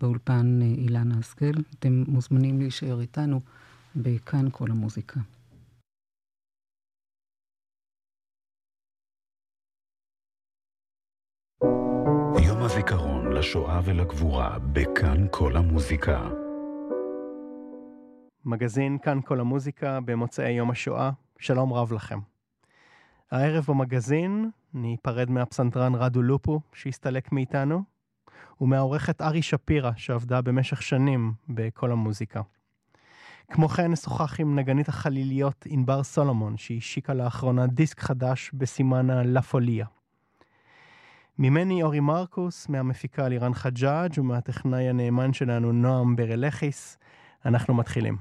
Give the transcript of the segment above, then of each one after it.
באולפן אילנה השכל. אתם מוזמנים להישאר איתנו בכאן כל המוזיקה. יום הזיכרון לשואה ולגבורה בכאן כל המוזיקה. מגזין כאן כל המוזיקה במוצאי יום השואה, שלום רב לכם. הערב במגזין ניפרד מהפסנתרן רדו לופו שהסתלק מאיתנו, ומהעורכת ארי שפירא שעבדה במשך שנים בכל המוזיקה. כמו כן נשוחח עם נגנית החליליות ענבר סולומון שהשיקה לאחרונה דיסק חדש בסימן הלה פוליה. ממני אורי מרקוס, מהמפיקה לירן חג'אג' ומהטכנאי הנאמן שלנו נועם ברלכיס, אנחנו מתחילים.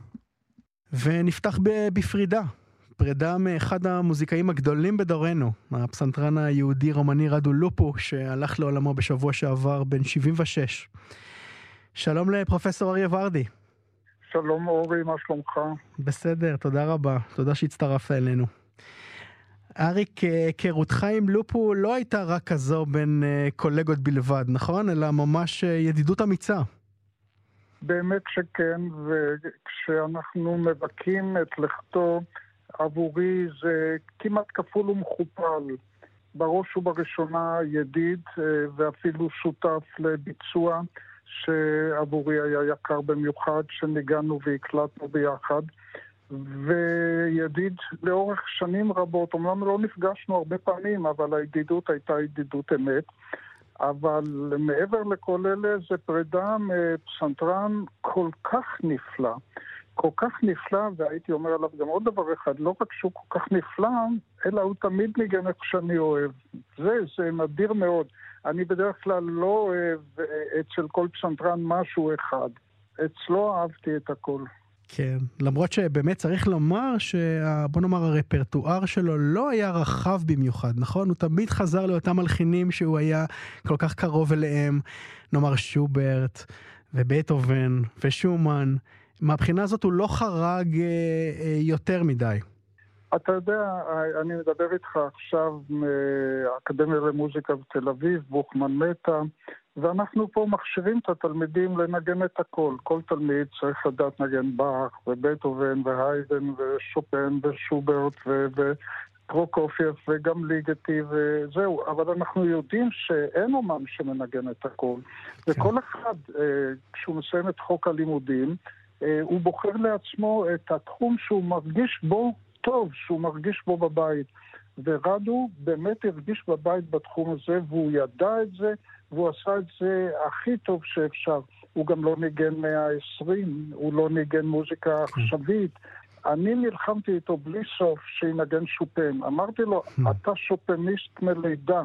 ונפתח בפרידה. פרידה מאחד המוזיקאים הגדולים בדורנו, הפסנתרן היהודי רומני רדו לופו, שהלך לעולמו בשבוע שעבר, בן 76. שלום לפרופסור אריה ורדי. שלום אורי, מה שלומך? בסדר, תודה רבה. תודה שהצטרפת אלינו. אריק, היכרותך עם לופו לא הייתה רק כזו בין אה, קולגות בלבד, נכון? אלא ממש אה, ידידות אמיצה. באמת שכן, וכשאנחנו מבכים את לכתו, עבורי זה כמעט כפול ומכופל. בראש ובראשונה ידיד אה, ואפילו שותף לביצוע שעבורי היה יקר במיוחד, שניגענו והקלטנו ביחד. וידיד לאורך שנים רבות, אומנם לא נפגשנו הרבה פעמים, אבל הידידות הייתה ידידות אמת. אבל מעבר לכל אלה זה פרידה מפסנתרן כל כך נפלא, כל כך נפלא, והייתי אומר עליו גם עוד דבר אחד, לא רק שהוא כל כך נפלא, אלא הוא תמיד ניגן איך שאני אוהב. זה, זה נדיר מאוד. אני בדרך כלל לא אוהב אצל כל פסנתרן משהו אחד. אצלו אהבתי את הכל. כן, למרות שבאמת צריך לומר שבוא נאמר הרפרטואר שלו לא היה רחב במיוחד, נכון? הוא תמיד חזר לאותם מלחינים שהוא היה כל כך קרוב אליהם, נאמר שוברט ובטהובן ושומן. מהבחינה הזאת הוא לא חרג אה, אה, יותר מדי. אתה יודע, אני מדבר איתך עכשיו מהאקדמיה למוזיקה בתל אביב, בוכמן מטה, ואנחנו פה מכשירים את התלמידים לנגן את הכל. כל תלמיד צריך לדעת נגן באך, ובטהובן, והיידן, ושופן, ושוברט, ופרוקופייף, וגם ליגטי, וזהו. אבל אנחנו יודעים שאין אומן שמנגן את הכל. כן. וכל אחד, אה, כשהוא מסיים את חוק הלימודים, אה, הוא בוחר לעצמו את התחום שהוא מרגיש בו טוב, שהוא מרגיש בו בבית. ורדו באמת הרגיש בבית בתחום הזה, והוא ידע את זה, והוא עשה את זה הכי טוב שאפשר. הוא גם לא ניגן 120, הוא לא ניגן מוזיקה. עכשווית. אני נלחמתי איתו בלי סוף שינגן שופן. אמרתי לו, אתה שופניסט מלידה,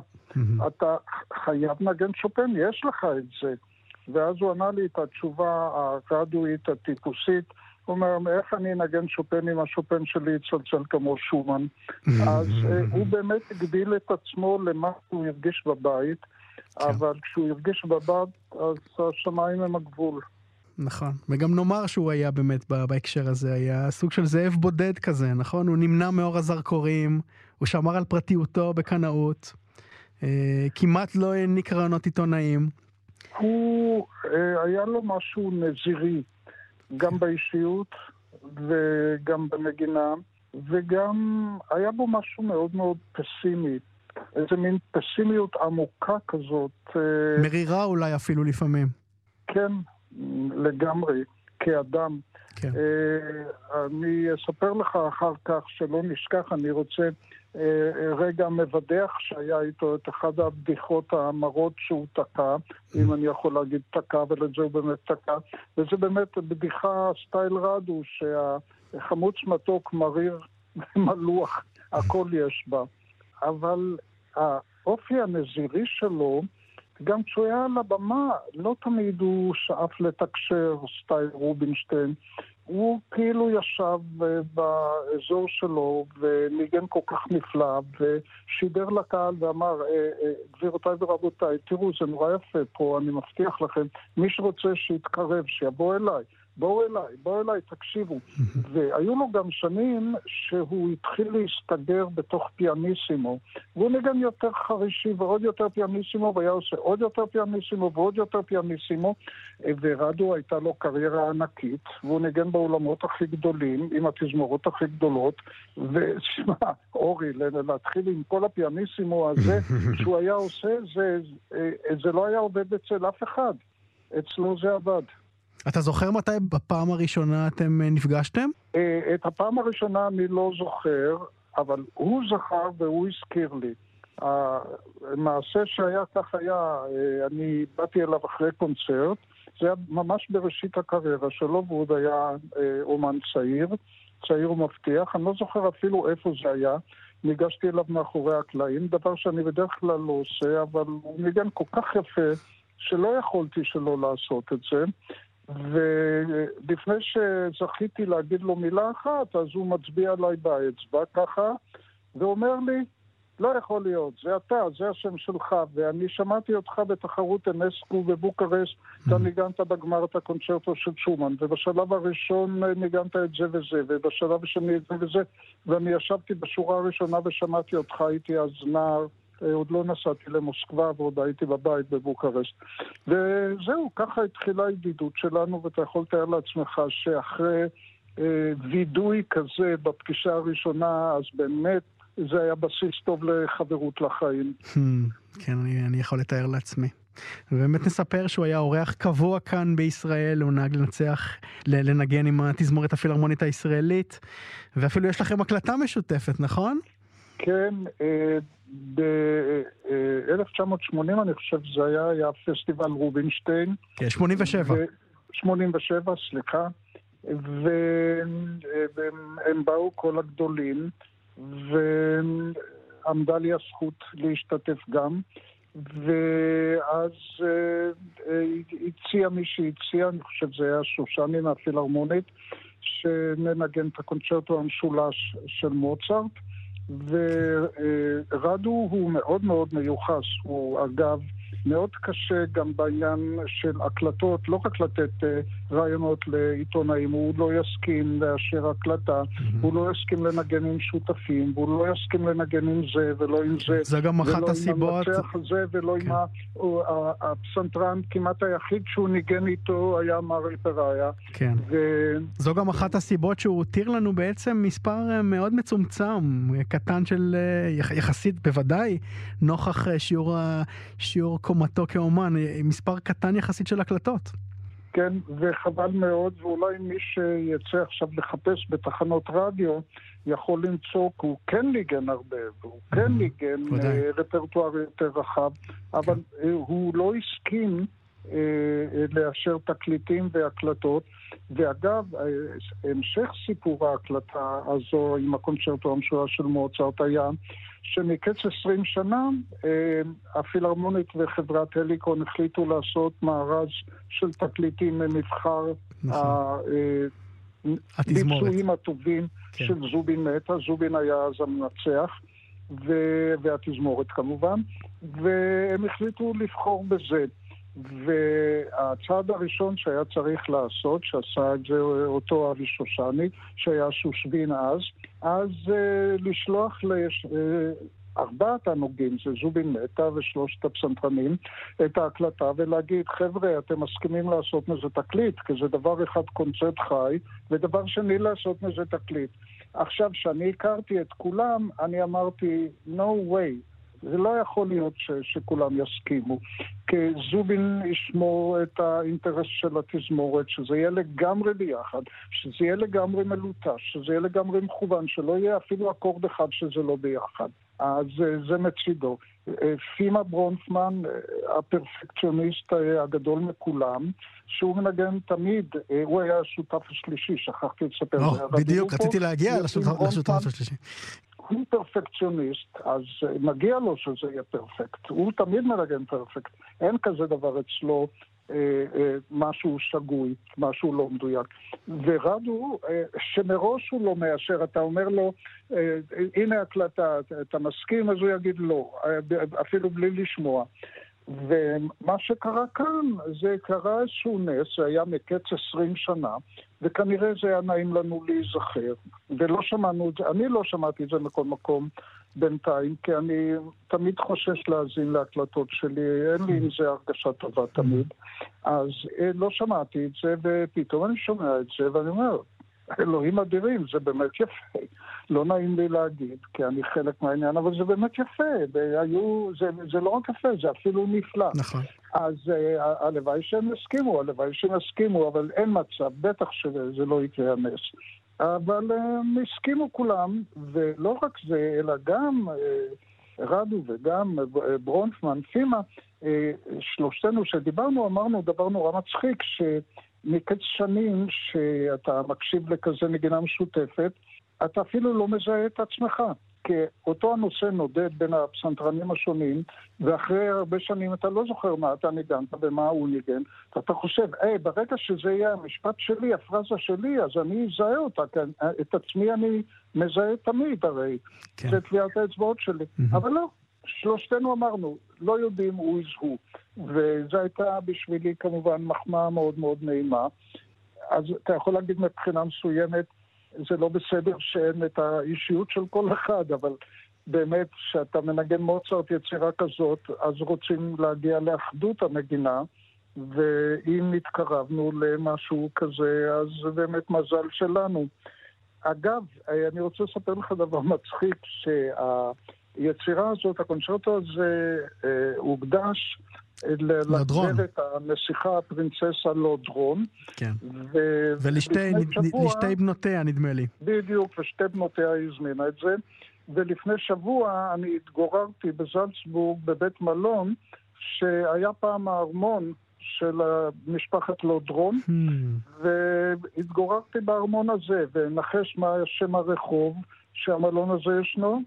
אתה חייב לנגן שופן, יש לך את זה. ואז הוא ענה לי את התשובה הרדואית, הטיפוסית. הוא אומר, איך אני אנגן שופן אם השופן שלי יצלצל כמו שומן? אז אה, הוא באמת הגביל את עצמו למה שהוא הרגיש בבית, כן. אבל כשהוא הרגיש בבית, אז השמיים הם הגבול. נכון, וגם נאמר שהוא היה באמת בהקשר הזה, היה סוג של זאב בודד כזה, נכון? הוא נמנע מאור הזרקורים, הוא שמר על פרטיותו בקנאות, אה, כמעט לא העניק רעיונות עיתונאים. הוא, אה, היה לו משהו נזירי, גם באישיות וגם בנגינה, וגם היה בו משהו מאוד מאוד פסימי. איזה מין פסימיות עמוקה כזאת. אה, מרירה אולי אפילו לפעמים. כן, לגמרי, כאדם. כן. אה, אני אספר לך אחר כך, שלא נשכח, אני רוצה רגע מבדח שהיה איתו את אחת הבדיחות המרות שהוא תקע, אם אני יכול להגיד תקע, אבל את זה הוא באמת תקע. וזה באמת בדיחה סטייל רדו, שהחמוץ מתוק מריר מלוח, הכל יש בה. אבל האופי הנזירי שלו, גם כשהוא היה על הבמה, לא תמיד הוא שאף לתקשר סטייל רובינשטיין. הוא כאילו ישב אה, באזור שלו וניגן כל כך נפלא ושידר לקהל ואמר, אה, אה, גבירותיי ורבותיי, תראו, זה נורא יפה פה, אני מבטיח לכם, מי שרוצה שיתקרב, שיבוא אליי. בואו אליי, בואו אליי, תקשיבו. והיו לו גם שנים שהוא התחיל להסתגר בתוך פיאניסימו, והוא ניגן יותר חרישי ועוד יותר פיאניסימו, והיה עושה עוד יותר פיאניסימו ועוד יותר פיאניסימו, ורדו הייתה לו קריירה ענקית, והוא ניגן באולמות הכי גדולים, עם התזמורות הכי גדולות, ושמע, אורי, להתחיל עם כל הפיאניסימו הזה שהוא היה עושה, זה, זה, לא היה עובד אצל אף אחד. אצלו זה עבד. אתה זוכר מתי בפעם הראשונה אתם אה, נפגשתם? אה, את הפעם הראשונה אני לא זוכר, אבל הוא זכר והוא הזכיר לי. המעשה שהיה כך היה, אה, אני באתי אליו אחרי קונצרט, זה היה ממש בראשית הקריירה שלו, והוא עוד היה אומן צעיר, צעיר ומבטיח. אני לא זוכר אפילו איפה זה היה. ניגשתי אליו מאחורי הקלעים, דבר שאני בדרך כלל לא עושה, אבל הוא ניגן כל כך יפה, שלא יכולתי שלא לעשות את זה. ולפני שזכיתי להגיד לו מילה אחת, אז הוא מצביע עליי באצבע ככה, ואומר לי, לא יכול להיות, זה אתה, זה השם שלך, ואני שמעתי אותך בתחרות אנסקו בבוקרשט, אתה mm-hmm. ניגנת בגמר את הקונצ'רטו של שומן, ובשלב הראשון ניגנת את זה וזה, ובשלב השני את זה וזה, ואני ישבתי בשורה הראשונה ושמעתי אותך, הייתי אז נער. אה, עוד לא נסעתי למוסקבה ועוד הייתי בבית בבוקרשט. וזהו, ככה התחילה הידידות שלנו, ואתה יכול לתאר לעצמך שאחרי אה, וידוי כזה בפגישה הראשונה, אז באמת זה היה בסיס טוב לחברות לחיים. Hmm, כן, אני, אני יכול לתאר לעצמי. ובאמת נספר שהוא היה אורח קבוע כאן בישראל, הוא נהג לנצח, לנגן עם התזמורת הפילהרמונית הישראלית, ואפילו יש לכם הקלטה משותפת, נכון? כן, אה, ב-1980 אני חושב שזה היה, היה פסטיבל רובינשטיין. כן, 87. 87, סליחה. והם באו כל הגדולים, ועמדה לי הזכות להשתתף גם. ואז אה, הציע מי שהציע, אני חושב שזה היה שושני מהפילהרמונית, שננגן את הקונצ'רטו המשולש של מוצרט. ורדו הוא מאוד מאוד מיוחס, הוא אגב מאוד קשה גם בעניין של הקלטות, לא רק לתת uh, רעיונות לעיתונאים, הוא לא יסכים לאשר הקלטה, mm-hmm. הוא לא יסכים לנגן עם שותפים, הוא לא יסכים לנגן עם זה ולא עם זה. זה גם אחת הסיבות. ולא עם המנצח הזה ולא כן. עם הפסנתרן כמעט היחיד שהוא ניגן איתו היה מרי פראיה. כן. ו... זו גם אחת הסיבות שהוא הותיר לנו בעצם מספר אה, מאוד מצומצם, קטן של אה, יחסית בוודאי, נוכח שיעור, שיעור קומתו כאומן, מספר קטן יחסית של הקלטות. כן, וחבל מאוד, ואולי מי שיצא עכשיו לחפש בתחנות רדיו יכול למצוא, כי הוא כן ניגן הרבה, והוא כן ניגן אה, רפרטואר יותר רחב, אבל כן. הוא לא הסכים אה, לאשר תקליטים והקלטות. ואגב, המשך סיפור ההקלטה הזו עם הקונצ'רטו המשולש של מוצרט היה שמקץ 20 שנה אה, הפילהרמונית וחברת הליקון החליטו לעשות מארז של תקליטים ממבחר נכון. הביצועים הטובים כן. של זובין מטה, זובין היה אז המנצח. והתזמורת כמובן, והם החליטו לבחור בזה. והצעד הראשון שהיה צריך לעשות, שעשה את זה אותו אבי שושני, שהיה שושבין אז, אז uh, לשלוח לש... uh, ארבעת הנוגעים, זה זובין מטה ושלושת הפסנתרנים, את ההקלטה ולהגיד, חבר'ה, אתם מסכימים לעשות מזה תקליט, כי זה דבר אחד קונצרט חי, ודבר שני לעשות מזה תקליט. עכשיו, כשאני הכרתי את כולם, אני אמרתי, no way, זה לא יכול להיות ש, שכולם יסכימו. כי זובין ישמור את האינטרס של התזמורת, שזה יהיה לגמרי ביחד, שזה יהיה לגמרי מלוטש, שזה יהיה לגמרי מכוון, שלא יהיה אפילו אקורד אחד שזה לא ביחד. אז אה, זה מצידו. אה, פימה ברונפמן, אה, הפרפקציוניסט הגדול מכולם, שהוא מנגן תמיד, הוא היה השותף השלישי, שכחתי לספר. לא, בדיוק, רציתי להגיע לשותף השלישי. הוא פרפקציוניסט, אז מגיע לו שזה יהיה פרפקט. הוא תמיד מנגן פרפקט. אין כזה דבר אצלו אה, אה, משהו שגוי, משהו לא מדויק. ורדו, אה, שמראש הוא לא מאשר, אתה אומר לו, אה, הנה הקלטה, אתה מסכים? אז הוא יגיד לא, אה, אפילו בלי לשמוע. ומה שקרה כאן, זה קרה איזשהו נס, זה היה מקץ עשרים שנה, וכנראה זה היה נעים לנו להיזכר. ולא שמענו את זה, אני לא שמעתי את זה מכל מקום בינתיים, כי אני תמיד חושש להאזין להקלטות שלי, אין לי עם זה הרגשה טובה תמיד. אז אה, לא שמעתי את זה, ופתאום אני שומע את זה, ואני אומר, אלוהים אדירים, זה באמת יפה. לא נעים לי להגיד, כי אני חלק מהעניין, אבל זה באמת יפה. והיו, זה, זה לא רק יפה, זה אפילו נפלא. נכון. אז uh, הלוואי שהם יסכימו, הלוואי שהם יסכימו, אבל אין מצב, בטח שזה לא יקרה הנס. אבל uh, הם הסכימו כולם, ולא רק זה, אלא גם uh, רדו וגם uh, ברונפמן, פימה, שלושתנו שדיברנו, אמרנו דבר נורא מצחיק, ש... מקץ שנים שאתה מקשיב לכזה נגינה משותפת, אתה אפילו לא מזהה את עצמך. כי אותו הנושא נודד בין הפסנתרנים השונים, ואחרי הרבה שנים אתה לא זוכר מה אתה ניגנת ומה הוא ניגן, ואתה חושב, היי, ברגע שזה יהיה המשפט שלי, הפרזה שלי, אז אני אזהה אותה, כי את עצמי אני מזהה תמיד הרי. כן. זה טביעת האצבעות שלי. Mm-hmm. אבל לא, שלושתנו אמרנו, לא יודעים, הוא יזהו. וזו הייתה בשבילי כמובן מחמאה מאוד מאוד נעימה. אז אתה יכול להגיד מבחינה מסוימת, זה לא בסדר שאין את האישיות של כל אחד, אבל באמת, כשאתה מנגן מוצרט יצירה כזאת, אז רוצים להגיע לאחדות המגינה, ואם התקרבנו למשהו כזה, אז זה באמת מזל שלנו. אגב, אני רוצה לספר לך דבר מצחיק, שהיצירה הזאת, הקונצ'רטו הזה, אה, הוקדש לגברת הנסיכה הפרינצסה לודרון. כן. ו... ולשתי שבוע, בנותיה, נדמה לי. בדיוק, ושתי בנותיה הזמינה את זה. ולפני שבוע אני התגוררתי בזלצבורג בבית מלון, שהיה פעם הארמון של משפחת לודרון, hmm. והתגוררתי בארמון הזה, ונחש מה שם הרחוב שהמלון הזה ישנו?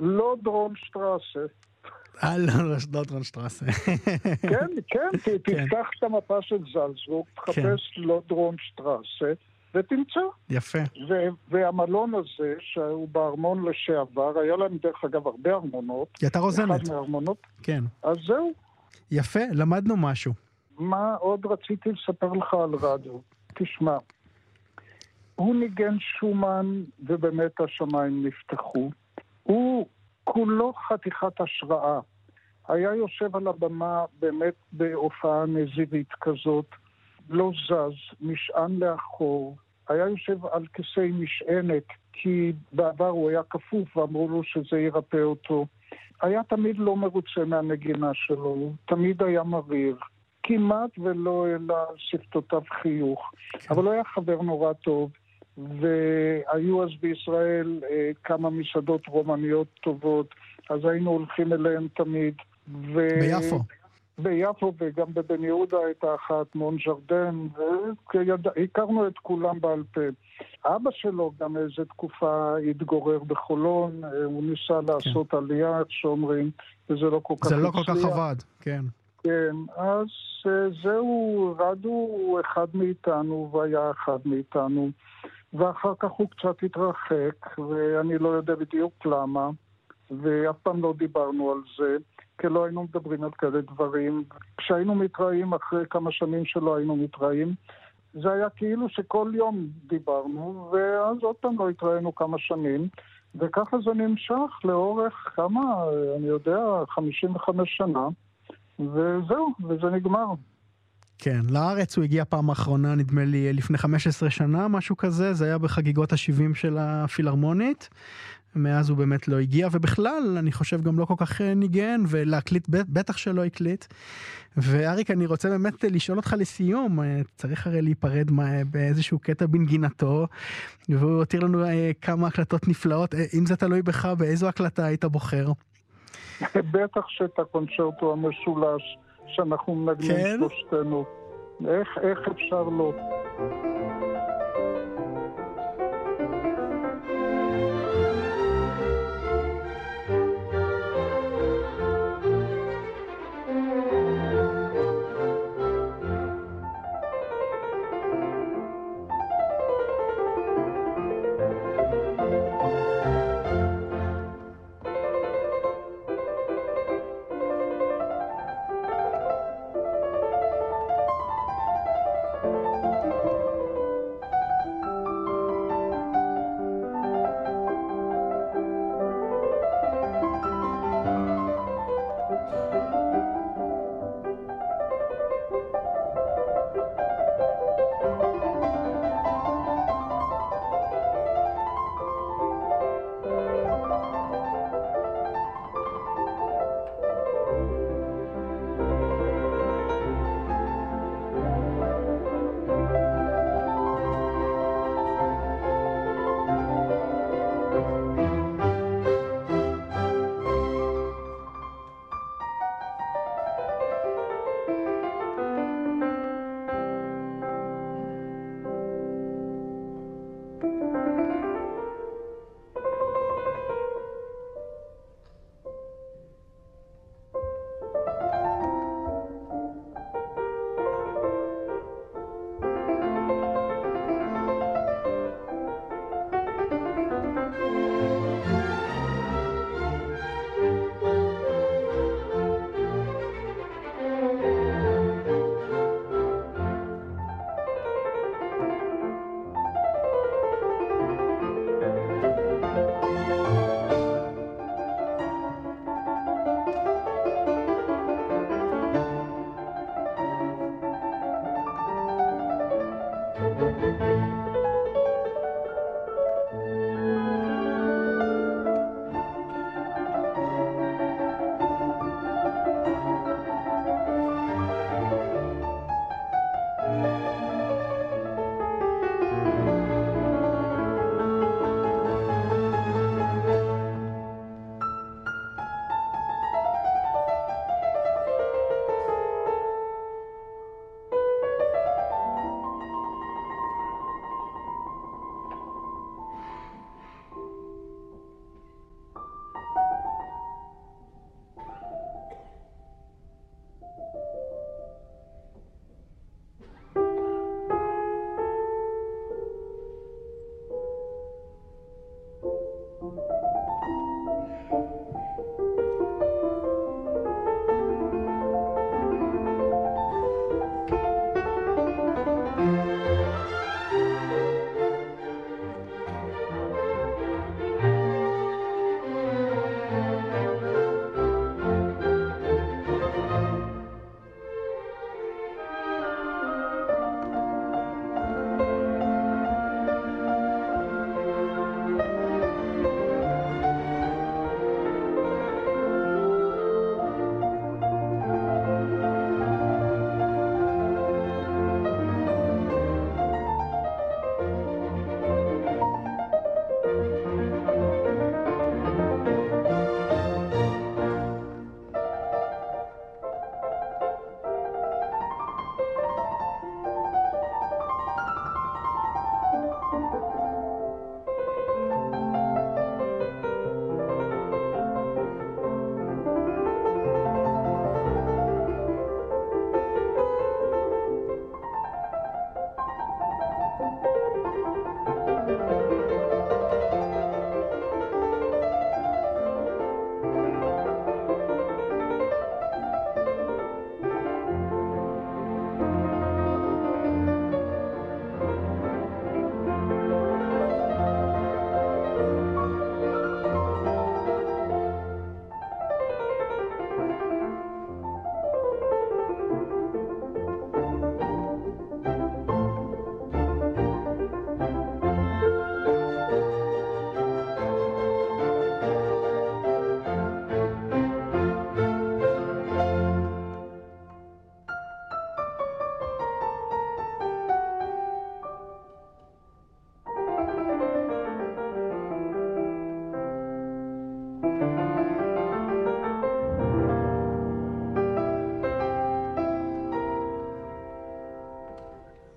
לודרון שטראסה. אה, לא, לודרונשטרסה. כן, כן, כן, תפתח את המפה של זלצבורג, תחפש כן. לודרונשטרסה, ותמצא. יפה. והמלון הזה, שהוא בארמון לשעבר, היה להם דרך אגב הרבה ארמונות. יתה רוזנת. אחד מהארמונות. כן. אז זהו. יפה, למדנו משהו. מה עוד רציתי לספר לך על רדיו? תשמע, הוא ניגן שומן, ובאמת השמיים נפתחו. הוא כולו חתיכת השראה. היה יושב על הבמה באמת בהופעה נזירית כזאת, לא זז, משען לאחור, היה יושב על כיסא משענת, כי בעבר הוא היה כפוף ואמרו לו שזה ירפא אותו. היה תמיד לא מרוצה מהנגינה שלו, תמיד היה מריר. כמעט ולא העלה על שפתותיו חיוך. כן. אבל הוא היה חבר נורא טוב. והיו אז בישראל אה, כמה מסעדות רומניות טובות, אז היינו הולכים אליהן תמיד. ו... ביפו. ביפו וגם בבן יהודה הייתה אחת, מון ז'רדן, והכרנו את כולם בעל פה. אבא שלו גם איזה תקופה התגורר בחולון, אה, הוא ניסה כן. לעשות כן. עלייה, איך שאומרים, וזה לא כל כך זה לא כל כך עבד, כן. כן, אז אה, זהו, רדו הוא אחד מאיתנו והיה אחד מאיתנו. ואחר כך הוא קצת התרחק, ואני לא יודע בדיוק למה, ואף פעם לא דיברנו על זה, כי לא היינו מדברים על כאלה דברים. כשהיינו מתראים, אחרי כמה שנים שלא היינו מתראים, זה היה כאילו שכל יום דיברנו, ואז עוד פעם לא התראינו כמה שנים, וככה זה נמשך לאורך כמה, אני יודע, 55 שנה, וזהו, וזה נגמר. כן, לארץ הוא הגיע פעם אחרונה, נדמה לי, לפני 15 שנה, משהו כזה, זה היה בחגיגות ה-70 של הפילהרמונית. מאז הוא באמת לא הגיע, ובכלל, אני חושב גם לא כל כך אה, ניגן, ולהקליט בטח שלא הקליט. ואריק, אני רוצה באמת לשאול אותך לסיום, אה, צריך הרי להיפרד באיזשהו קטע בנגינתו, והוא הותיר לנו אה, כמה הקלטות נפלאות. אם זה תלוי בך, באיזו הקלטה היית בוחר? בטח שאת הקונצ'רטו המשולש. שאנחנו מנגנים כן? שלושתנו. איך, איך אפשר לא?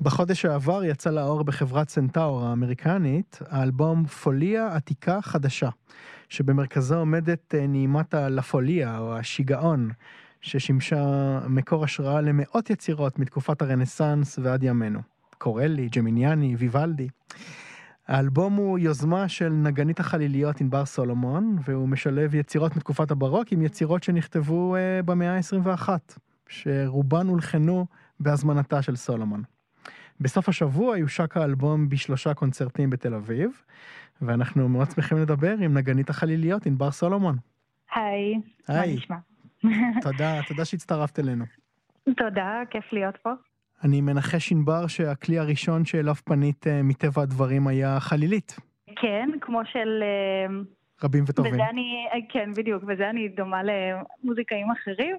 בחודש העבר יצא לאור בחברת סנטאור האמריקנית האלבום פוליה עתיקה חדשה, שבמרכזו עומדת אה, נעימת הלפוליה או השיגעון, ששימשה מקור השראה למאות יצירות מתקופת הרנסאנס ועד ימינו. קורלי, ג'מיניאני, ויוולדי. האלבום הוא יוזמה של נגנית החליליות ענבר סולומון, והוא משלב יצירות מתקופת הברוק עם יצירות שנכתבו uh, במאה ה-21, שרובן הולחנו בהזמנתה של סולומון. בסוף השבוע יושק האלבום בשלושה קונצרטים בתל אביב, ואנחנו מאוד שמחים לדבר עם נגנית החליליות ענבר סולומון. היי, מה נשמע? תודה, תודה שהצטרפת אלינו. תודה, כיף להיות פה. אני מנחש ענבר שהכלי הראשון שאליו פנית אה, מטבע הדברים היה חלילית. כן, כמו של אה, רבים וטובים. וזה אני, כן, בדיוק, וזה אני דומה למוזיקאים אחרים,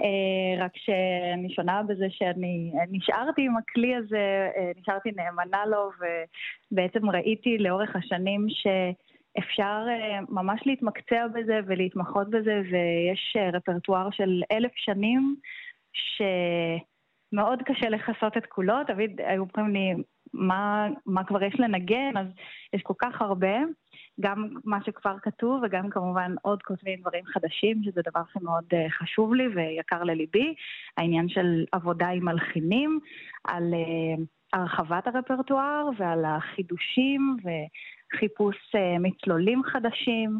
אה, רק שאני שונה בזה שאני נשארתי עם הכלי הזה, אה, נשארתי נאמנה לו, ובעצם ראיתי לאורך השנים שאפשר אה, ממש להתמקצע בזה ולהתמחות בזה, ויש רפרטואר של אלף שנים, שמאוד קשה לכסות את כולו, תמיד היו אומרים לי, מה, מה כבר יש לנגן, אז יש כל כך הרבה. גם מה שכבר כתוב וגם כמובן עוד כותבים דברים חדשים, שזה דבר שמאוד אה, חשוב לי ויקר לליבי. העניין של עבודה עם מלחינים, על אה, הרחבת הרפרטואר ועל החידושים וחיפוש אה, מצלולים חדשים.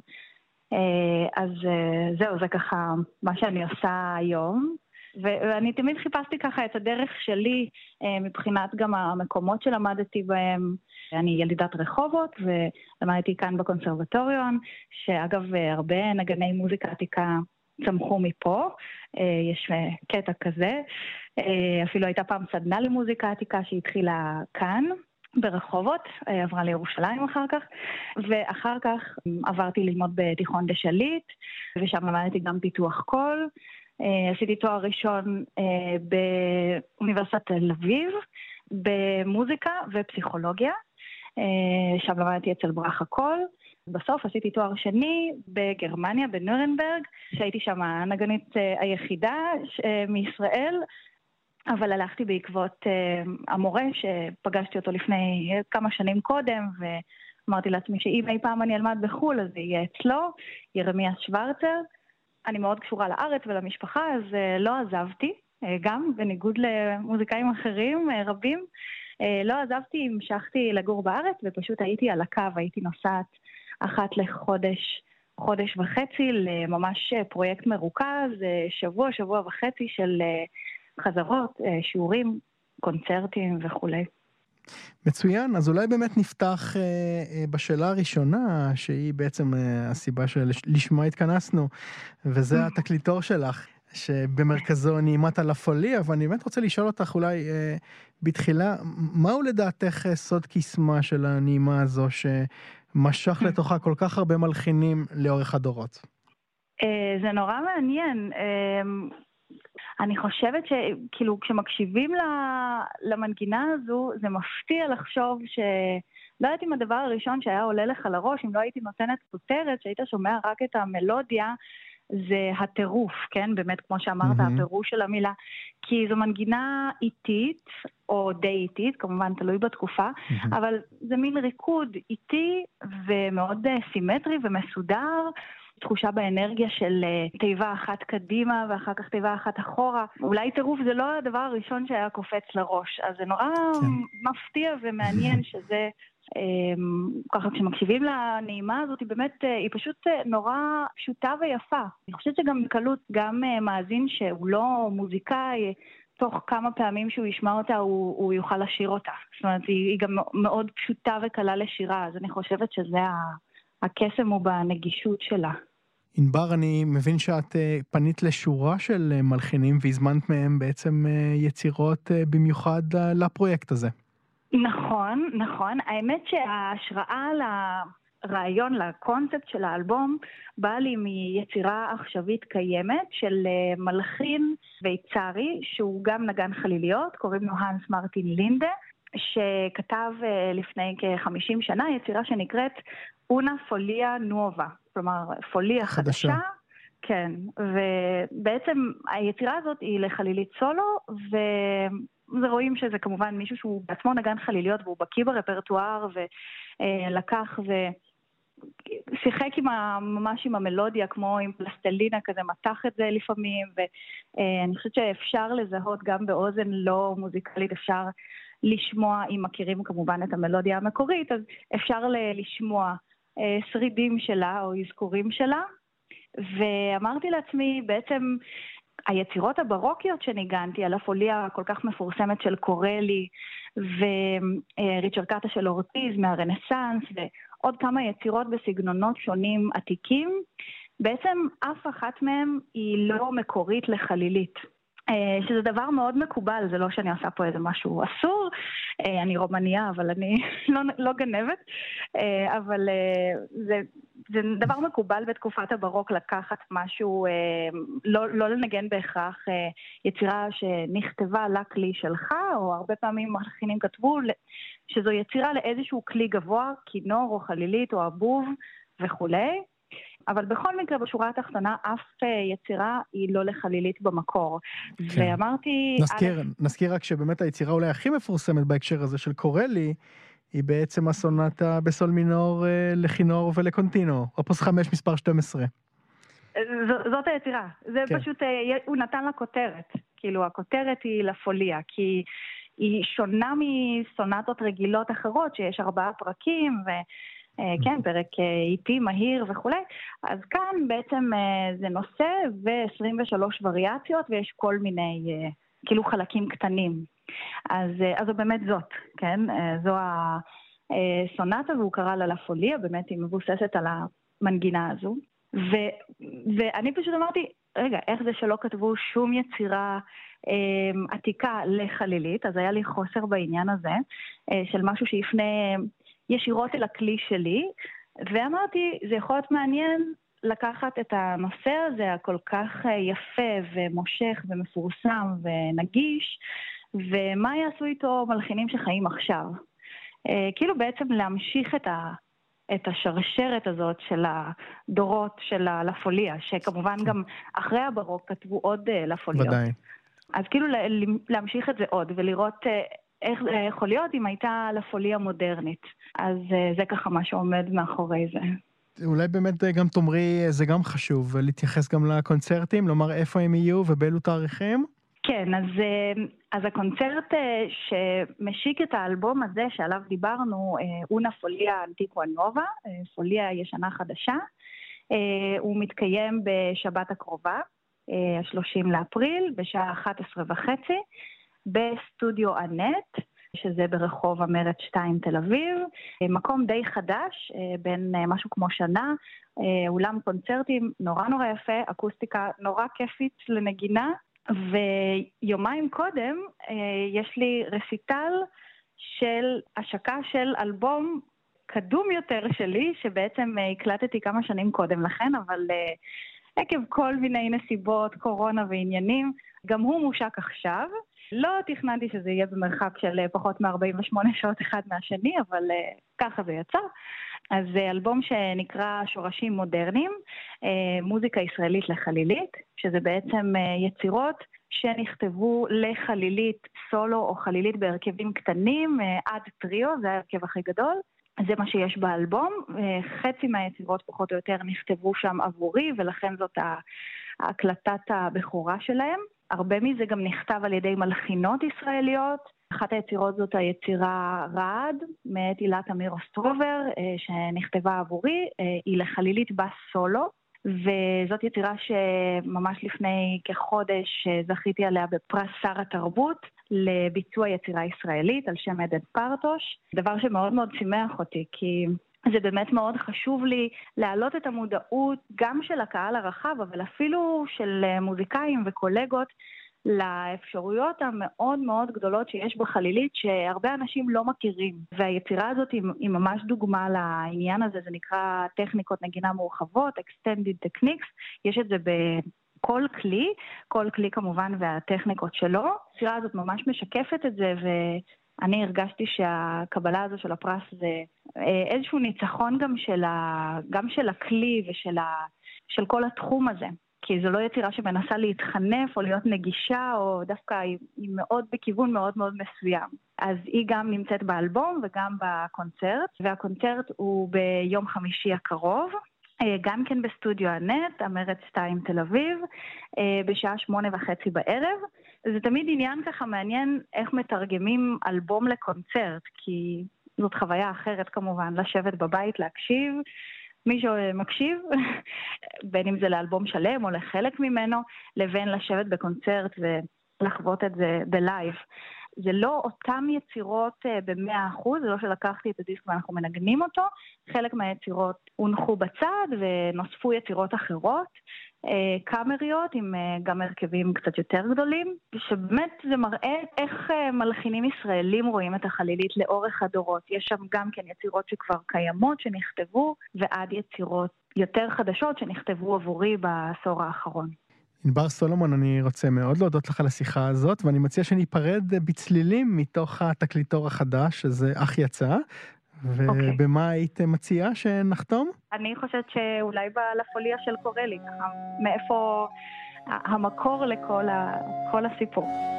אז זהו, זה ככה מה שאני עושה היום. ואני תמיד חיפשתי ככה את הדרך שלי מבחינת גם המקומות שלמדתי בהם. אני ילידת רחובות ולמדתי כאן בקונסרבטוריון, שאגב הרבה נגני מוזיקה עתיקה צמחו מפה, אה, יש אה, קטע כזה. אה, אפילו הייתה פעם סדנה למוזיקה עתיקה שהתחילה כאן, ברחובות, אה, עברה לירושלים אחר כך, ואחר כך עברתי ללמוד בתיכון דה שליט, ושם למדתי גם פיתוח קול. אה, עשיתי תואר ראשון אה, באוניברסיטת תל אביב, במוזיקה ופסיכולוגיה. שם למדתי אצל ברכה קול. בסוף עשיתי תואר שני בגרמניה, בנורנברג, שהייתי שם הנגנית היחידה מישראל, אבל הלכתי בעקבות המורה שפגשתי אותו לפני כמה שנים קודם, ואמרתי לעצמי שאם אי פעם אני אלמד בחו"ל, אז זה יהיה אצלו, ירמיה שוורצר. אני מאוד קשורה לארץ ולמשפחה, אז uh, לא עזבתי, uh, גם בניגוד למוזיקאים אחרים uh, רבים. לא עזבתי, המשכתי לגור בארץ, ופשוט הייתי על הקו, הייתי נוסעת אחת לחודש. חודש וחצי לממש פרויקט מרוכז, שבוע, שבוע וחצי של חזרות, אה, שיעורים, קונצרטים וכולי. מצוין, אז אולי באמת נפתח אה, אה, בשאלה הראשונה, שהיא בעצם אה, הסיבה שלשמה התכנסנו, וזה mm. התקליטור שלך, שבמרכזו נעימת על הפוליה, ואני באמת רוצה לשאול אותך אולי אה, בתחילה, מהו לדעתך אה, סוד קסמה של הנעימה הזו, שמשך mm. לתוכה כל כך הרבה מלחינים לאורך הדורות? אה, זה נורא מעניין. אני חושבת שכאילו כשמקשיבים למנגינה הזו, זה מפתיע לחשוב ש... לא יודעת אם הדבר הראשון שהיה עולה לך לראש, אם לא הייתי נותנת כותרת, שהיית שומע רק את המלודיה, זה הטירוף, כן? באמת, כמו שאמרת, mm-hmm. הפירוש של המילה. כי זו מנגינה איטית, או די איטית, כמובן תלוי בתקופה, mm-hmm. אבל זה מין ריקוד איטי ומאוד אה, סימטרי ומסודר. תחושה באנרגיה של uh, תיבה אחת קדימה ואחר כך תיבה אחת אחורה. אולי טירוף זה לא הדבר הראשון שהיה קופץ לראש, אז זה נורא כן. מפתיע ומעניין שזה... Um, ככה כשמקשיבים לנעימה הזאת, היא באמת, uh, היא פשוט uh, נורא פשוטה ויפה. אני חושבת שגם בקלות, גם מאזין שהוא לא מוזיקאי, תוך כמה פעמים שהוא ישמע אותה, הוא, הוא יוכל לשיר אותה. זאת אומרת, היא, היא גם מאוד פשוטה וקלה לשירה, אז אני חושבת שזה הקסם הוא בנגישות שלה. ענבר, אני מבין שאת uh, פנית לשורה של uh, מלחינים והזמנת מהם בעצם uh, יצירות במיוחד לפרויקט הזה. נכון, נכון. האמת שההשראה לרעיון, לקונספט של האלבום, באה לי מיצירה עכשווית קיימת של מלחין ויצרי, שהוא גם נגן חליליות, קוראים לו האנס מרטין לינדה. שכתב לפני כ-50 שנה יצירה שנקראת אונה פוליה נובה, כלומר פוליה חדשה. חדשה. כן, ובעצם היצירה הזאת היא לחלילית סולו, ורואים שזה כמובן מישהו שהוא בעצמו נגן חליליות והוא בקיא ברפרטואר ולקח ו... שיחק עם ה, ממש עם המלודיה, כמו עם פלסטלינה כזה, מתח את זה לפעמים, ואני חושבת שאפשר לזהות גם באוזן לא מוזיקלית, אפשר לשמוע, אם מכירים כמובן את המלודיה המקורית, אז אפשר לשמוע שרידים שלה או אזכורים שלה. ואמרתי לעצמי, בעצם היצירות הברוקיות שניגנתי, על הפוליה הכל כך מפורסמת של קורלי וריצ'רד קאטה של אורטיז מהרנסאנס ועוד כמה יצירות בסגנונות שונים עתיקים, בעצם אף אחת מהן היא לא מקורית לחלילית. אה, שזה דבר מאוד מקובל, זה לא שאני עושה פה איזה משהו אסור, אה, אני רומניה, אבל אני לא, לא גנבת, אה, אבל זה, זה דבר מקובל בתקופת הברוק לקחת משהו, לא, לא לנגן בהכרח יצירה שנכתבה לכלי שלך, או הרבה פעמים מלחינים כתבו שזו יצירה לאיזשהו כלי גבוה, כינור או חלילית או אבוב וכולי. אבל בכל מקרה, בשורה התחתונה, אף אה, יצירה היא לא לחלילית במקור. כן. ואמרתי... נזכיר, א'... נזכיר רק שבאמת היצירה אולי הכי מפורסמת בהקשר הזה של קורלי, היא בעצם הסונטה בסול מינור אה, לכינור ולקונטינו, אופוס 5 מספר 12. ז, זאת היצירה, זה כן. פשוט, אה, הוא נתן לה כותרת, כאילו הכותרת היא לפוליה, כי היא שונה מסונטות רגילות אחרות, שיש ארבעה פרקים, ו... אה, כן, פרק אה, איטי, מהיר וכולי. אז כאן בעצם אה, זה נושא ו-23 וריאציות ויש כל מיני, כאילו חלקים קטנים. אז, זו באמת זאת, כן? זו הסונטה והוא קרא לה לפוליה, באמת היא מבוססת על המנגינה הזו. ו, ואני פשוט אמרתי, רגע, איך זה שלא כתבו שום יצירה אה, עתיקה לחלילית, אז היה לי חוסר בעניין הזה, אה, של משהו שיפנה ישירות אל הכלי שלי, ואמרתי, זה יכול להיות מעניין לקחת את הנושא הזה הכל כך אה, יפה ומושך ומפורסם ונגיש, ומה יעשו איתו מלחינים שחיים עכשיו. אה, כאילו בעצם להמשיך את, ה, את השרשרת הזאת של הדורות של הלפוליה, שכמובן גם אחרי הברוק כתבו עוד אה, לפוליות. ודאי. אז כאילו להמשיך את זה עוד ולראות איך זה יכול להיות אם הייתה לפוליה מודרנית. אז זה ככה מה שעומד מאחורי זה. אולי באמת גם תאמרי, זה גם חשוב, להתייחס גם לקונצרטים, לומר איפה הם יהיו ובאילו תאריכים? כן, אז, אה, אז הקונצרט אה, שמשיק את האלבום הזה שעליו דיברנו, אה, אונה פוליה אנטיקו נובה, פוליה ישנה חדשה, הוא מתקיים בשבת הקרובה, ה-30 לאפריל, בשעה 11 וחצי, בסטודיו אנט. שזה ברחוב המרד 2 תל אביב. מקום די חדש, בין משהו כמו שנה, אולם קונצרטים נורא נורא יפה, אקוסטיקה נורא כיפית לנגינה, ויומיים קודם אה, יש לי רסיטל של השקה של אלבום קדום יותר שלי, שבעצם אה, הקלטתי כמה שנים קודם לכן, אבל אה, עקב כל מיני נסיבות, קורונה ועניינים, גם הוא מושק עכשיו. לא תכננתי שזה יהיה במרחק של פחות מ-48 שעות אחד מהשני, אבל ככה זה יצא. אז זה אלבום שנקרא שורשים מודרניים, אה, מוזיקה ישראלית לחלילית, שזה בעצם אה, יצירות שנכתבו לחלילית סולו או חלילית בהרכבים קטנים אה, עד טריו, זה ההרכב הכי גדול. זה מה שיש באלבום, חצי מהיצירות פחות או יותר נכתבו שם עבורי ולכן זאת הקלטת הבכורה שלהם. הרבה מזה גם נכתב על ידי מלחינות ישראליות, אחת היצירות זאת היצירה רעד, מאת הילה תמיר אוסטרובר, אה, שנכתבה עבורי, אה, היא לחלילית בס סולו, וזאת יצירה שממש לפני כחודש אה, זכיתי עליה בפרס שר התרבות לביצוע יצירה ישראלית על שם עדן פרטוש, דבר שמאוד מאוד שימח אותי, כי זה באמת מאוד חשוב לי להעלות את המודעות גם של הקהל הרחב, אבל אפילו של מוזיקאים וקולגות לאפשרויות המאוד מאוד גדולות שיש בחלילית, שהרבה אנשים לא מכירים. והיצירה הזאת היא, היא ממש דוגמה לעניין הזה, זה נקרא טכניקות נגינה מורחבות, Extended Techniques, יש את זה ב... כל כלי, כל כלי כמובן והטכניקות שלו. היצירה הזאת ממש משקפת את זה, ואני הרגשתי שהקבלה הזו של הפרס זה אה, איזשהו ניצחון גם של, ה... גם של הכלי ושל ה... של כל התחום הזה. כי זו לא יצירה שמנסה להתחנף או להיות נגישה, או דווקא היא, היא מאוד בכיוון מאוד מאוד מסוים. אז היא גם נמצאת באלבום וגם בקונצרט, והקונצרט הוא ביום חמישי הקרוב. אה, גם כן בסטודיו אנט, המרד 2 תל אביב, אה, בשעה שמונה וחצי בערב. זה תמיד עניין ככה מעניין איך מתרגמים אלבום לקונצרט, כי זאת חוויה אחרת כמובן, לשבת בבית, להקשיב, מי שמקשיב, בין אם זה לאלבום שלם או לחלק ממנו, לבין לשבת בקונצרט ולחוות את זה ב live. זה לא אותן יצירות אה, במאה אחוז, זה לא שלקחתי את הדיסק ואנחנו מנגנים אותו, חלק מהיצירות הונחו בצד ונוספו יצירות אחרות. אה, קאמריות עם אה, גם הרכבים קצת יותר גדולים, שבאמת זה מראה איך מלחינים ישראלים רואים את החלילית לאורך הדורות. יש שם גם כן יצירות שכבר קיימות, שנכתבו, ועד יצירות יותר חדשות שנכתבו עבורי בעשור האחרון. ענבר סולומון, אני רוצה מאוד להודות לך על השיחה הזאת, ואני מציע שניפרד בצלילים מתוך התקליטור החדש, שזה אך יצא, אוקיי. ובמה היית מציעה שנחתום? אני חושבת שאולי בלפוליה של קורלי, ככה, מאיפה המקור לכל הסיפור.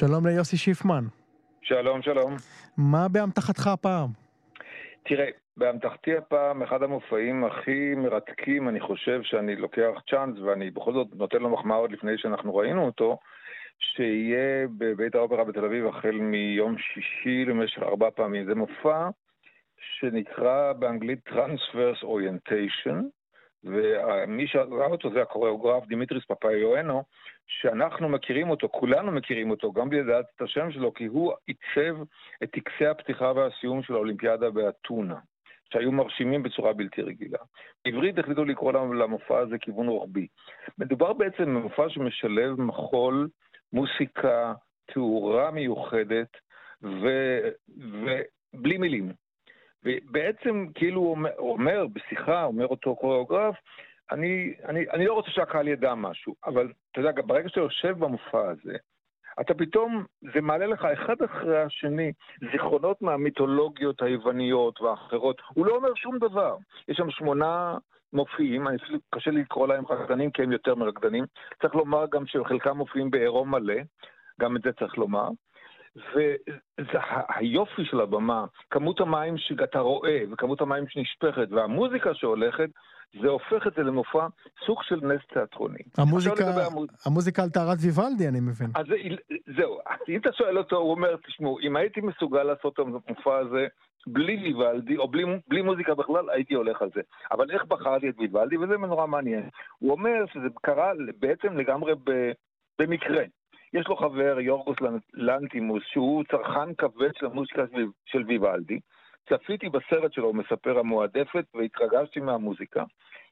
שלום ליוסי שיפמן. שלום, שלום. מה באמתחתך הפעם? תראה, באמתחתי הפעם אחד המופעים הכי מרתקים, אני חושב שאני לוקח צ'אנס, ואני בכל זאת נותן לו מחמאה עוד לפני שאנחנו ראינו אותו, שיהיה בבית האופרה בתל אביב החל מיום שישי למשך ארבע פעמים. זה מופע שנקרא באנגלית Transverse Orientation, ומי שראה אותו זה הקוריאוגרף דימיטריס פפאיואנו, שאנחנו מכירים אותו, כולנו מכירים אותו, גם בלי לדעת את השם שלו, כי הוא עיצב את טקסי הפתיחה והסיום של האולימפיאדה באתונה, שהיו מרשימים בצורה בלתי רגילה. בעברית החליטו לקרוא למופע הזה כיוון רוחבי. מדובר בעצם במופע שמשלב מחול, מוסיקה, תאורה מיוחדת, ובלי מילים. ובעצם כאילו הוא אומר, אומר בשיחה, אומר אותו קוריאוגרף, אני, אני, אני לא רוצה שהקהל ידע משהו, אבל אתה יודע, ברגע שאתה יושב במופע הזה, אתה פתאום, זה מעלה לך אחד אחרי השני זיכרונות מהמיתולוגיות היווניות והאחרות. הוא לא אומר שום דבר. יש שם שמונה מופיעים, אני אפילו קשה לקרוא להם רקדנים כי הם יותר מרקדנים. צריך לומר גם שחלקם מופיעים בעירום מלא, גם את זה צריך לומר. והיופי של הבמה, כמות המים שאתה רואה וכמות המים שנשפכת והמוזיקה שהולכת, זה הופך את זה למופע סוג של נס תיאטרוני. המוזיקה, המוז... המוזיקה על טהרת ויוולדי, אני מבין. אז זה, זהו, אם אתה שואל אותו, הוא אומר, תשמעו, אם הייתי מסוגל לעשות את המופע הזה בלי ויוולדי, או בלי, בלי מוזיקה בכלל, הייתי הולך על זה. אבל איך בחרתי את ויוולדי, וזה נורא מעניין. הוא אומר שזה קרה בעצם לגמרי במקרה. יש לו חבר, יורגוס לנטימוס, שהוא צרכן כבד של המוזיקה של ויוולדי. צפיתי בסרט שלו, מספר המועדפת, והתרגשתי מהמוזיקה.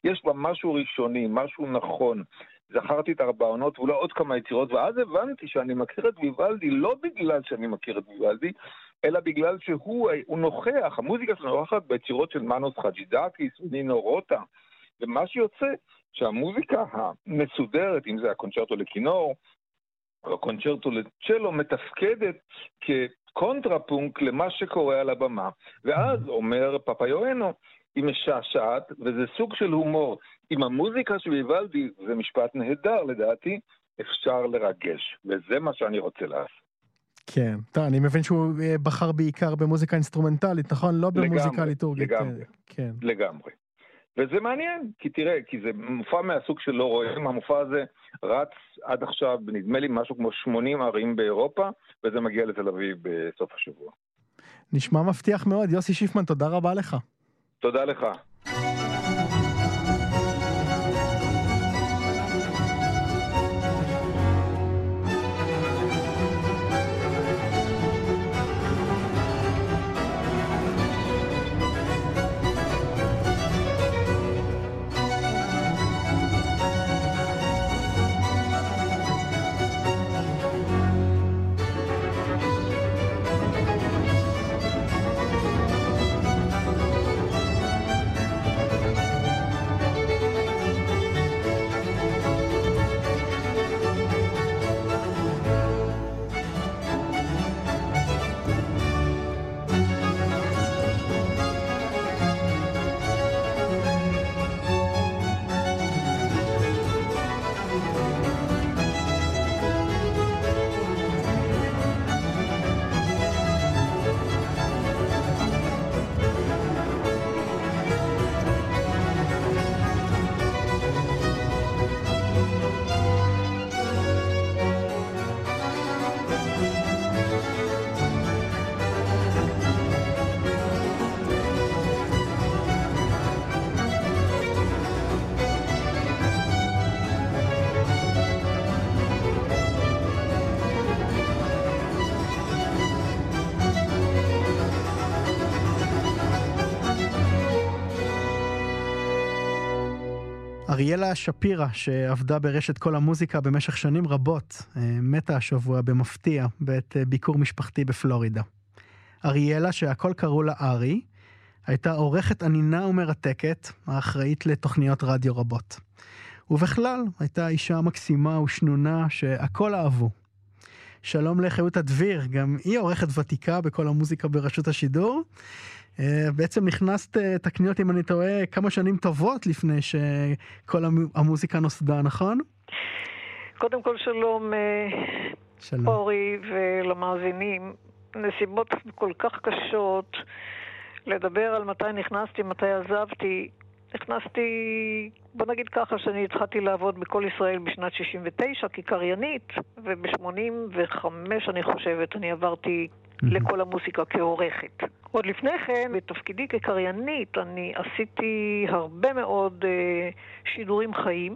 יש בה משהו ראשוני, משהו נכון. זכרתי את ארבע עונות ואולי עוד כמה יצירות, ואז הבנתי שאני מכיר את ויוולדי לא בגלל שאני מכיר את ויוולדי, אלא בגלל שהוא נוכח, המוזיקה שלו נוכחת ביצירות של מנוס חג'ידקיס ונינו רוטה. ומה שיוצא, שהמוזיקה המסודרת, אם זה הקונצ'רטו לכינור, הקונצ'רטו לצ'לו, מתפקדת כקונטרפונקט למה שקורה על הבמה. ואז אומר פפאיואנו, היא משעשעת, וזה סוג של הומור. עם המוזיקה של ויוולדי, זה משפט נהדר לדעתי, אפשר לרגש, וזה מה שאני רוצה לעשות. כן, טוב, אני מבין שהוא אה, בחר בעיקר במוזיקה אינסטרומנטלית, נכון? לא במוזיקה ליטורגית. לגמרי, כן. לגמרי. וזה מעניין, כי תראה, כי זה מופע מהסוג שלא רואים, המופע הזה רץ עד עכשיו, נדמה לי משהו כמו 80 ערים באירופה, וזה מגיע לתל אביב בסוף השבוע. נשמע מבטיח מאוד. יוסי שיפמן, תודה רבה לך. תודה לך. אריאלה שפירא, שעבדה ברשת כל המוזיקה במשך שנים רבות, אה, מתה השבוע במפתיע בעת אה, ביקור משפחתי בפלורידה. אריאלה, שהכל קראו לה ארי, הייתה עורכת ענינה ומרתקת, האחראית לתוכניות רדיו רבות. ובכלל, הייתה אישה מקסימה ושנונה שהכל אהבו. שלום לחיות הדביר, גם היא עורכת ותיקה בכל המוזיקה ברשות השידור, בעצם נכנסת, אה, תקני אותי אם אני טועה, כמה שנים טובות לפני שכל המוזיקה נוסדה, נכון? קודם כל שלום, אה, שלום. אורי ולמאזינים. נסיבות כל כך קשות לדבר על מתי נכנסתי, מתי עזבתי. נכנסתי, בוא נגיד ככה, שאני התחלתי לעבוד בכל ישראל בשנת 69 כקריינית, וב-85 אני חושבת אני עברתי לכל המוסיקה כעורכת. עוד לפני כן, בתפקידי כקריינית, אני עשיתי הרבה מאוד אה, שידורים חיים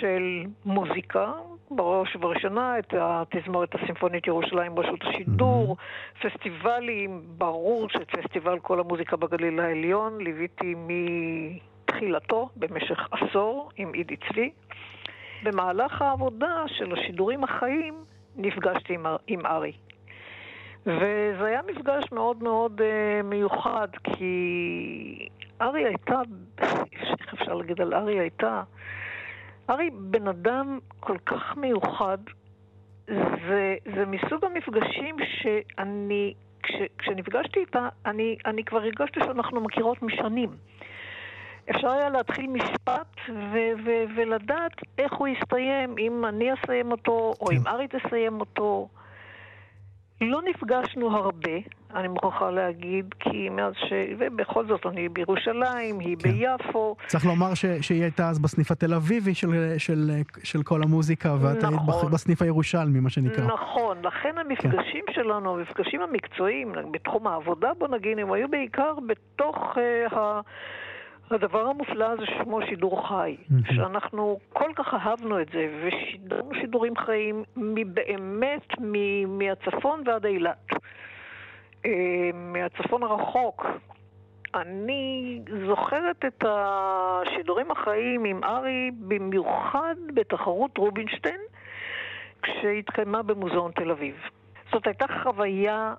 של מוזיקה, בראש ובראשונה את התזמורת הסימפונית ירושלים ברשות השידור, mm-hmm. פסטיבלים, ברור שאת פסטיבל כל המוזיקה בגליל העליון ליוויתי מתחילתו במשך עשור עם עידי צבי. במהלך העבודה של השידורים החיים נפגשתי עם, עם ארי. וזה היה מפגש מאוד מאוד uh, מיוחד, כי ארי הייתה, איך אפשר להגיד על ארי הייתה? ארי בן אדם כל כך מיוחד, זה, זה מסוג המפגשים שאני, כש, כשנפגשתי איתה, אני, אני כבר הרגשתי שאנחנו מכירות משנים. אפשר היה להתחיל משפט ו- ו- ולדעת איך הוא יסתיים, אם אני אסיים אותו, או אם ארי תסיים אותו. לא נפגשנו הרבה, אני מוכרחה להגיד, כי מאז ש... ובכל זאת, אני בירושלים, היא כן. ביפו. צריך לומר ש... שהיא הייתה אז בסניף התל אביבי של, של, של כל המוזיקה, ואת נכון. היית בסניף הירושלמי, מה שנקרא. נכון, לכן המפגשים כן. שלנו, המפגשים המקצועיים, בתחום העבודה, בוא נגיד, הם היו בעיקר בתוך uh, ה... הדבר המופלא הזה שמו שידור חי, שאנחנו כל כך אהבנו את זה, ושידרנו שידורים חיים באמת מהצפון ועד אילת. אה, מהצפון הרחוק. אני זוכרת את השידורים החיים עם ארי, במיוחד בתחרות רובינשטיין, כשהתקיימה במוזיאון תל אביב. זאת הייתה חוויה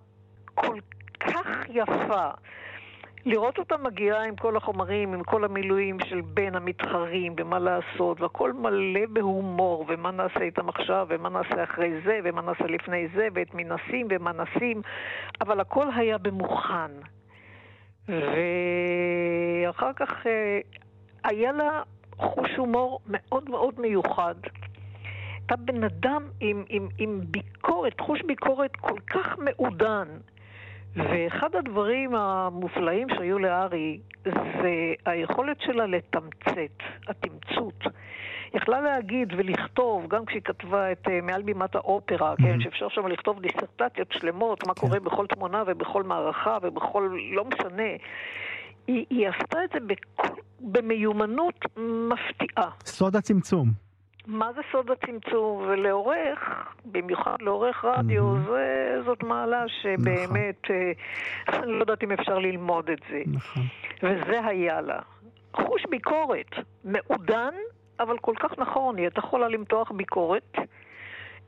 כל כך יפה. לראות אותה מגיעה עם כל החומרים, עם כל המילואים של בין המתחרים, ומה לעשות, והכל מלא בהומור, ומה נעשה איתם עכשיו, ומה נעשה אחרי זה, ומה נעשה לפני זה, ואת מי נשים ומה נשים, אבל הכל היה במוכן. ואחר כך אה, היה לה חוש הומור מאוד מאוד מיוחד. הייתה בן אדם עם, עם, עם ביקורת, חוש ביקורת כל כך מעודן. ואחד הדברים המופלאים שהיו לארי זה היכולת שלה לתמצת, התמצות. יכלה להגיד ולכתוב, גם כשהיא כתבה את uh, מעל בימת האופרה, mm-hmm. כן, שאפשר שם לכתוב דיסרטציות שלמות, מה כן. קורה בכל תמונה ובכל מערכה ובכל... לא משנה. היא, היא עשתה את זה בכל, במיומנות מפתיעה. סוד הצמצום. מה זה סוד הצמצום? ולעורך, במיוחד לעורך רדיו, mm-hmm. זה, זאת מעלה שבאמת, נכון. אני לא יודעת אם אפשר ללמוד את זה. נכון. וזה היה לה. חוש ביקורת, מעודן, אבל כל כך נכון, היא הייתה יכולה למתוח ביקורת.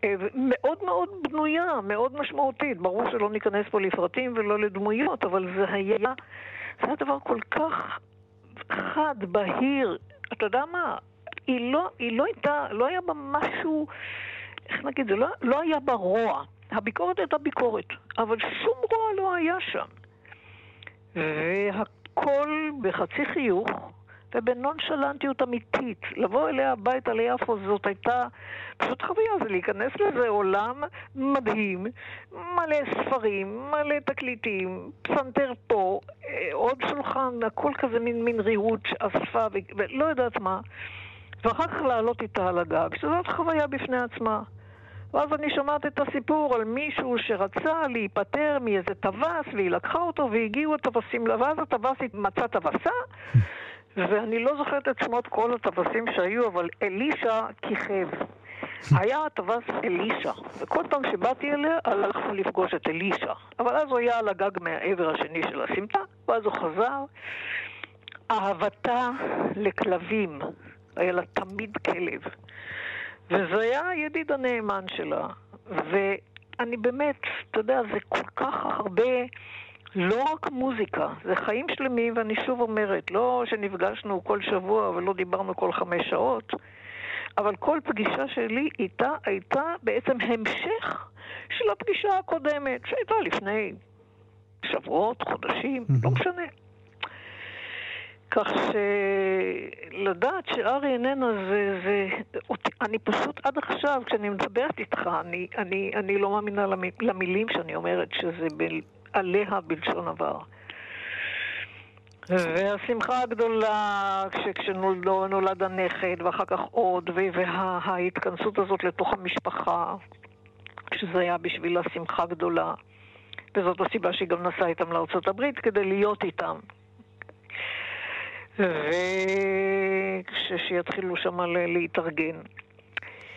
אה, מאוד מאוד בנויה, מאוד משמעותית. ברור שלא ניכנס פה לפרטים ולא לדמויות, אבל זה היה, זה היה דבר כל כך חד, בהיר. אתה יודע מה? היא לא, היא לא הייתה, לא היה בה משהו, איך נגיד, זה לא, לא היה בה רוע. הביקורת הייתה ביקורת, אבל שום רוע לא היה שם. והכל בחצי חיוך ובנונשלנטיות אמיתית. לבוא אליה הביתה ליפו זאת הייתה פשוט חוויה, זה להיכנס לזה עולם מדהים, מלא ספרים, מלא תקליטים, פסנתר פה, אה, עוד שולחן, הכל כזה מין, מין ריהוט שאספה ולא יודעת מה. ואחר כך לעלות איתה על הגג, שזאת חוויה בפני עצמה. ואז אני שומעת את הסיפור על מישהו שרצה להיפטר מאיזה טווס, והיא לקחה אותו והגיעו הטווסים ואז הטווס מצא טווסה, ואני לא זוכרת את שמות כל הטווסים שהיו, אבל אלישע כיכב. היה הטווס אלישע, וכל פעם שבאתי אליה, הלכנו לפגוש את אלישע. אבל אז הוא היה על הגג מהעבר השני של הסמטה, ואז הוא חזר. אהבתה לכלבים, היה לה תמיד כלב. וזה היה הידיד הנאמן שלה. ואני באמת, אתה יודע, זה כל כך הרבה, לא רק מוזיקה, זה חיים שלמים, ואני שוב אומרת, לא שנפגשנו כל שבוע ולא דיברנו כל חמש שעות, אבל כל פגישה שלי איתה הייתה בעצם המשך של הפגישה הקודמת, שהייתה לפני שבועות, חודשים, mm-hmm. לא משנה. כך שלדעת שארי איננה זה, זה... אני פשוט עד עכשיו, כשאני מדברת איתך, אני, אני, אני לא מאמינה למילים שאני אומרת שזה ב, עליה בלשון עבר. והשמחה הגדולה כש, כשנולד הנכד, ואחר כך עוד, וההתכנסות הזאת לתוך המשפחה, שזה היה בשבילה שמחה גדולה. וזאת הסיבה שהיא גם נסעה איתם הברית, כדי להיות איתם. וכשיתחילו שם להתארגן.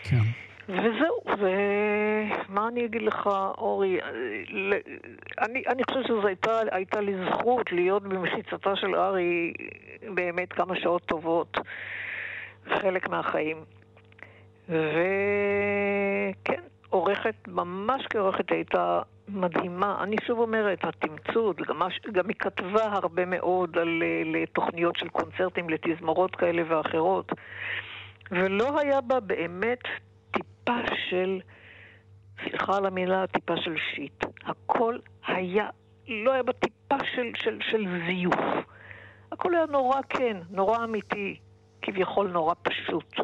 כן. וזהו, ומה אני אגיד לך, אורי? אני, אני חושבת שזו הייתה, הייתה לי זכות להיות במחיצתה של ארי באמת כמה שעות טובות, חלק מהחיים. וכן, עורכת, ממש כעורכת הייתה מדהימה. אני שוב אומרת, התמצות, גם, גם היא כתבה הרבה מאוד על, לתוכניות של קונצרטים, לתזמורות כאלה ואחרות, ולא היה בה באמת טיפה של, סליחה על המילה, טיפה של שיט. הכל היה, לא היה בה טיפה של, של, של זיוף. הכל היה נורא כן, נורא אמיתי, כביכול נורא פשוט.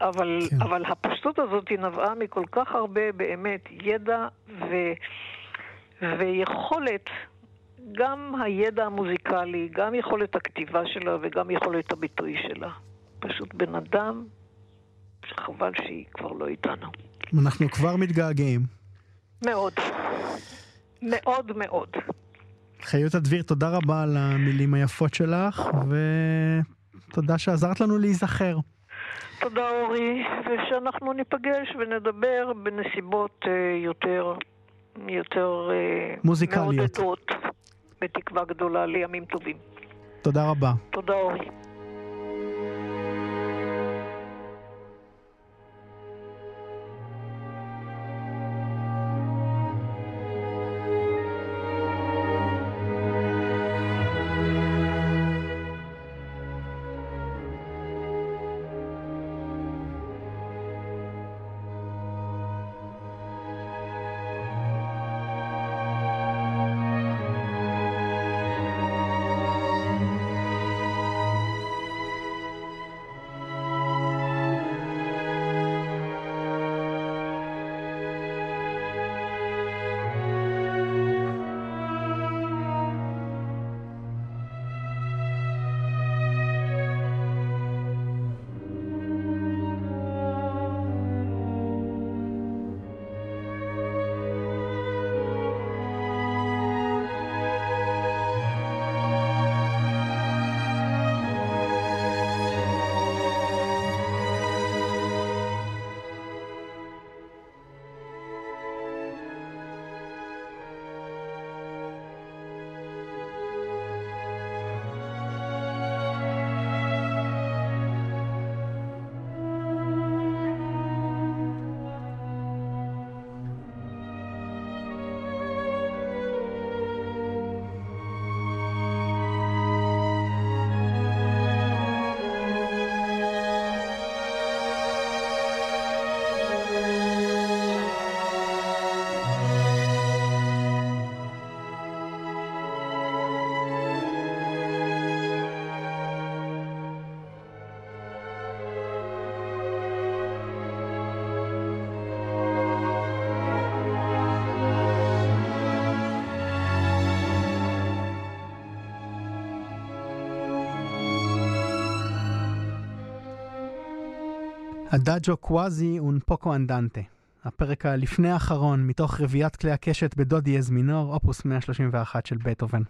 אבל, כן. אבל הפשטות הזאת היא נבעה מכל כך הרבה באמת ידע ו, ויכולת, גם הידע המוזיקלי, גם יכולת הכתיבה שלה וגם יכולת הביטוי שלה. פשוט בן אדם שחבל שהיא כבר לא איתנו. אנחנו כבר מתגעגעים. מאוד. מאוד מאוד. חיותה דביר, תודה רבה על המילים היפות שלך, ותודה שעזרת לנו להיזכר. תודה אורי, ושאנחנו ניפגש ונדבר בנסיבות uh, יותר, יותר uh, מוזיקליות. מעודדות, בתקווה גדולה לימים טובים. תודה רבה. תודה אורי. הדאג'ו קוואזי און פוקו אנדנטה, הפרק הלפני האחרון מתוך רביעיית כלי הקשת בדו דיאז מינור, אופוס 131 של בטהובן.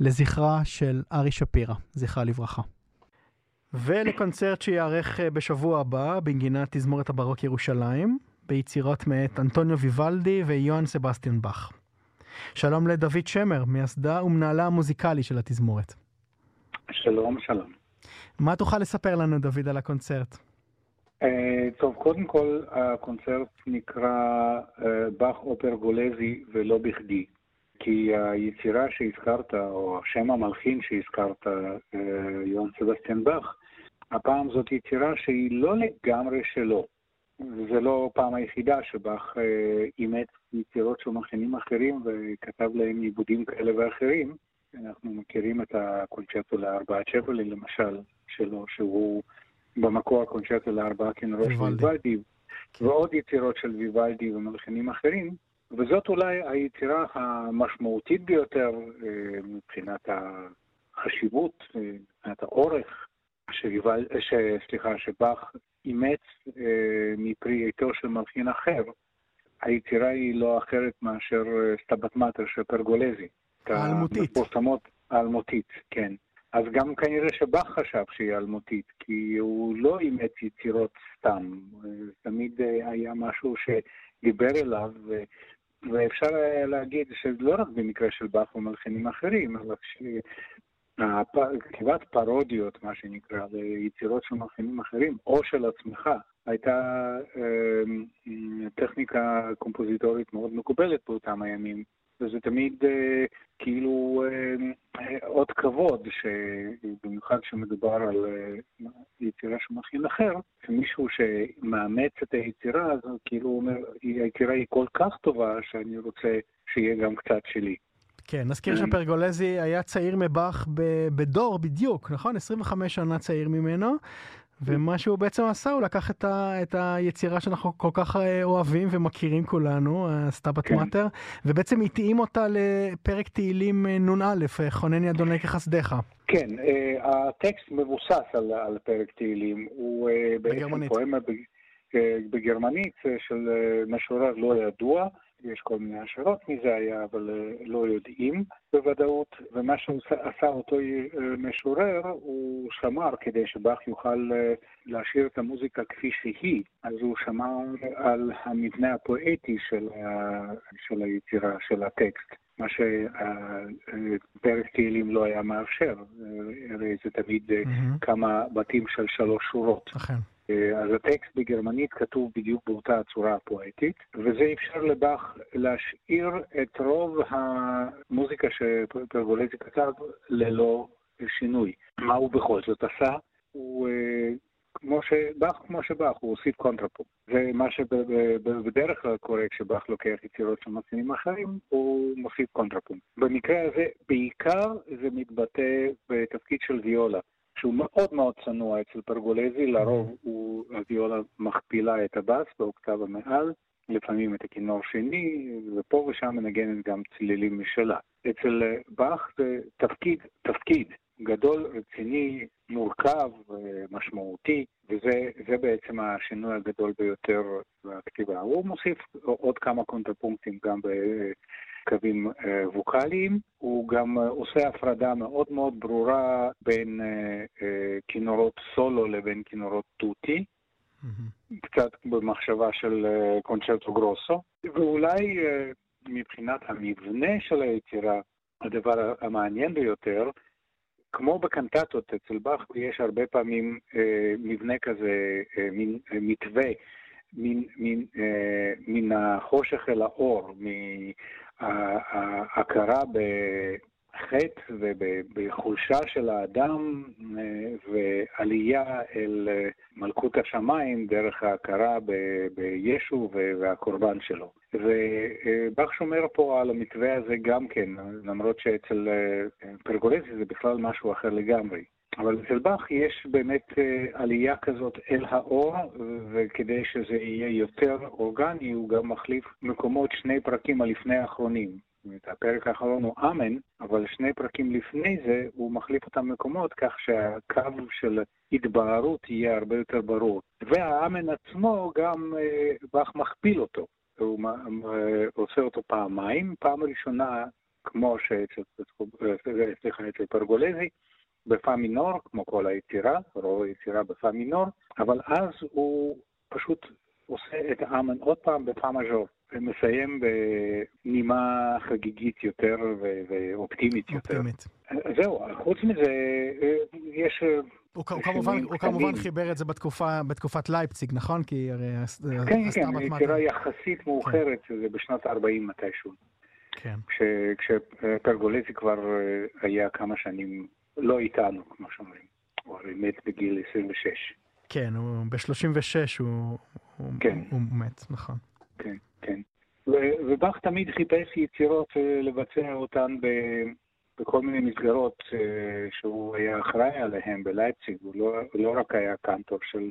לזכרה של ארי שפירא, זכרה לברכה. ולקונצרט שייערך אה, בשבוע הבא בנגינת תזמורת הברוק ירושלים, ביצירות מאת אנטוניו ויוולדי ויוהאן סבסטיאן באך. שלום לדוד שמר, מייסדה ומנהלה המוזיקלי של התזמורת. שלום, שלום. מה תוכל לספר לנו, דוד, על הקונצרט? אה, טוב, קודם כל הקונצרט נקרא אה, באך אופר גולזי ולא בכדי, כי היצירה שהזכרת, או השם המלחין שהזכרת, אה, יוהן סבסטיאן באך, הפעם זאת יצירה שהיא לא לגמרי שלו. זה לא פעם היחידה שבאך אימץ יצירות של מלחינים אחרים וכתב להם עיבודים כאלה ואחרים. אנחנו מכירים את הקונצ'רטו לארבעה צ'בלי למשל, שלו, שהוא במקור הקונצ'רטו לארבעה כנראה של ויוולדי, כן. ועוד יצירות של ויוולדי ומלחינים אחרים, וזאת אולי היצירה המשמעותית ביותר אה, מבחינת החשיבות, אה, מבחינת האורך, שריבל, ש, סליחה, שבאך אימץ אה, מפרי עטו של מלחין אחר. היצירה היא לא אחרת מאשר סטבת מטר של פרגולזי. האלמותית. האלמותית, כן. אז גם כנראה שבאך חשב שהיא אלמותית, כי הוא לא אימץ יצירות סתם. תמיד היה משהו שדיבר אליו, ואפשר להגיד שלא רק במקרה של באך ומלחינים אחרים, אבל כתיבת פרודיות, מה שנקרא, ליצירות של מלחינים אחרים, או של עצמך, הייתה אה, טכניקה קומפוזיטורית מאוד מקובלת באותם הימים. וזה תמיד אה, כאילו אה, אות כבוד, במיוחד כשמדובר על אה, יצירה של מכין אחר, שמישהו שמאמץ את היצירה הזו, כאילו אומר, היצירה היא כל כך טובה שאני רוצה שיהיה גם קצת שלי. כן, נזכיר שפרגולזי היה צעיר מבאך בדור בדיוק, נכון? 25 שנה צעיר ממנו, ומה שהוא בעצם עשה, הוא לקח את, ה, את היצירה שאנחנו כל כך אה, אוהבים ומכירים כולנו, סטאפת כן. מאטר, ובעצם התאים אותה לפרק תהילים אה, נ"א, אה, חונני אדוני כחסדיך. כן, הטקסט מבוסס על, על פרק תהילים, הוא בעצם פואמה בגרמנית של משורר לא ידוע. יש כל מיני השערות מזה היה, אבל אה, לא יודעים בוודאות. ומה שעשה אותו אה, משורר, הוא שמר כדי שבאך יוכל אה, להשאיר את המוזיקה כפי שהיא, אז הוא שמר על המבנה הפואטי של, ה... של היצירה, של הטקסט. מה שפרק תהילים לא היה מאפשר, הרי זה תמיד mm-hmm. כמה בתים של שלוש שורות. אכן. אה, אז הטקסט בגרמנית כתוב בדיוק באותה הצורה הפואטית, וזה אפשר לבאך להשאיר את רוב המוזיקה שפרגולזי כתב ללא שינוי. מה הוא בכל זאת עשה? הוא אה, כמו שבאך, כמו שבאך, הוא הוסיף קונטרפו. זה מה שבדרך כלל קורה כשבאך לוקח יצירות של מצינים אחרים, הוא מוסיף קונטרפו. במקרה הזה, בעיקר זה מתבטא בתפקיד של ויולה. שהוא מאוד מאוד צנוע אצל פרגולזי, לרוב mm-hmm. הוא, הוויולה מכפילה את הבאס באוקטבה מעל, לפעמים את הכינור שני, ופה ושם מנגנת גם צלילים משלה. אצל באך זה תפקיד, תפקיד גדול, רציני, מורכב, משמעותי, וזה בעצם השינוי הגדול ביותר בכתיבה. הוא מוסיף עוד כמה קונטרפונקטים גם קווים אה, ווקאליים. הוא גם אה, עושה הפרדה מאוד מאוד ברורה בין אה, כינורות סולו לבין כינורות טוטי. Mm-hmm. קצת במחשבה של קונצ'רטו גרוסו, ואולי מבחינת המבנה של היצירה, הדבר המעניין ביותר, כמו בקנטטות אצל באך, יש הרבה פעמים אה, מבנה כזה, אה, מין אה, מתווה, מין, מין, אה, מן החושך אל האור, ההכרה בחטא ובחולשה של האדם ועלייה אל מלכות השמיים דרך ההכרה בישו והקורבן שלו. ובאך שומר פה על המתווה הזה גם כן, למרות שאצל אה, פרגולזי זה בכלל משהו אחר לגמרי. אבל אצל באך יש באמת אה, עלייה כזאת אל האור, וכדי שזה יהיה יותר אורגני, הוא גם מחליף מקומות שני פרקים הלפני האחרונים. את הפרק האחרון הוא אמן, אבל שני פרקים לפני זה הוא מחליף אותם מקומות כך שהקו של התבהרות יהיה הרבה יותר ברור. והאמן עצמו גם אה, באך מכפיל אותו. הוא אה, עושה אותו פעמיים, פעם ראשונה כמו שאצל פרגולזי, בפה מינור, כמו כל היצירה, רוב היצירה בפה מינור, אבל אז הוא פשוט עושה את האמן עוד פעם בפה מז'ור, ומסיים בנימה חגיגית יותר ואופטימית יותר. אופטימית. זהו, חוץ מזה, יש... הוא כמובן, הוא כמובן חיבר את זה בתקופה, בתקופת לייפציג, נכון? כי הרי... כן, כן, יצירה יחסית מאוחרת, כן. זה בשנות ה-40 מתישהו. כן. כשפרגולזי כבר היה כמה שנים לא איתנו, כמו שאומרים. הוא הרי מת בגיל 26. כן, הוא ב-36 הוא, כן. הוא, הוא מת, נכון. כן, כן. ובאך תמיד חיפש יצירות אה, לבצע אותן בכל מיני מסגרות שהוא היה אחראי עליהן בלייפציג, הוא לא, לא רק היה קנטור של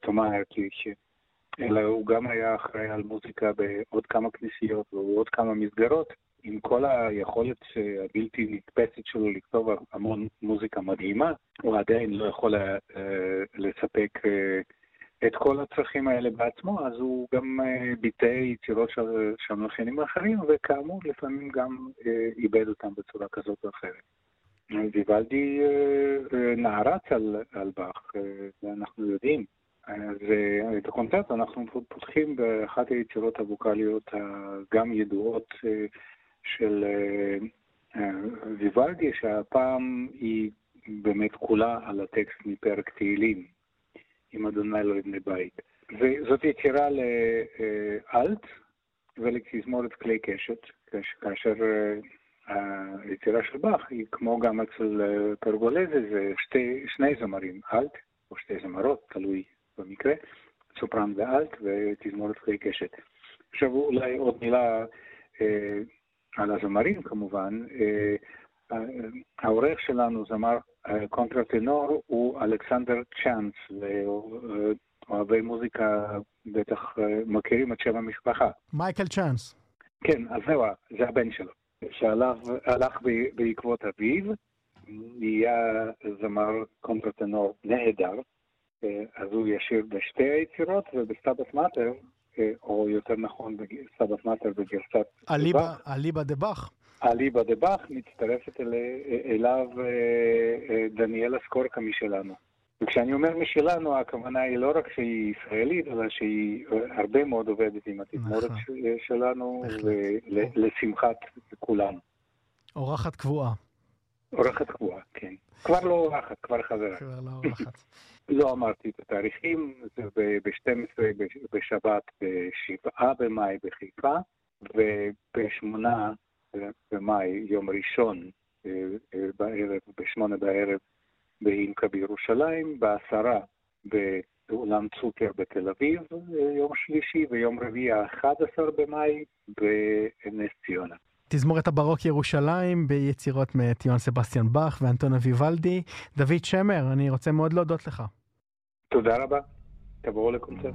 תומא הרקיש, אלא הוא גם היה אחראי על מוזיקה בעוד כמה כנסיות ובעוד כמה מסגרות. עם כל היכולת הבלתי נתפסת שלו לכתוב המון מוזיקה מדהימה, הוא עדיין לא יכול לספק את כל הצרכים האלה בעצמו, אז הוא גם ביטא יצירות של, של מלחינים אחרים, וכאמור, לפעמים גם איבד אותם בצורה כזאת או אחרת. ויוולדי נערץ על, על באך, ואנחנו יודעים. אז את הקונצרט אנחנו פותחים באחת היצירות הווקאליות הגם ידועות של ויוולדי, שהפעם היא באמת כולה על הטקסט מפרק תהילים, עם אדוני לא יבנה בית. וזאת יצירה לאלט ולתזמורת כלי קשת, כאשר היצירה של באך היא כמו גם אצל פרגולזה, זה שתי, שני זמרים, אלט או שתי זמרות, תלוי במקרה, סופרן ואלט ותזמורת כלי קשת. עכשיו אולי עוד מילה אה, על הזמרים כמובן, אה, אה, העורך שלנו, זמר אה, קונטרטנור, הוא אלכסנדר צ'אנס, ואוהבי מוזיקה בטח מכירים את שם המשפחה. מייקל צ'אנס. כן, אז זהו, זה הבן שלו, שהלך בעקבות אביו, נהיה זמר קונטרטנור נהדר, אז הוא ישיר בשתי היצירות, ובסטאבט מאטר או יותר נכון בסטבט מאטר בגרסת דבאח. אליבא דבאח. אליבא דבאח, מצטרפת אל, אליו אה, אה, דניאלה סקורקה משלנו. וכשאני אומר משלנו, הכוונה היא לא רק שהיא ישראלית, אלא שהיא הרבה מאוד עובדת עם התזמורת נכון. שלנו, ולשמחת כולנו. אורחת קבועה. אורחת קבועה, כן. כבר לא אורחת, כבר חברה. כבר לא אורחת. לא אמרתי את התאריכים, זה ב-12 בשבת, ב-7 במאי בחיפה, וב-8 במאי, יום ראשון אה, אה, בערב, ב-8 בערב באינקה בירושלים, בעשרה באולם צוקר בתל אביב, אה, יום שלישי, ויום רביעי ה-11 במאי בנס ציונה. תזמורת הברוק ירושלים ביצירות מאת יוהן סבסטיאן באך ואנטונה ויוולדי. דוד שמר, אני רוצה מאוד להודות לך. תודה רבה. תבואו לקונצרט.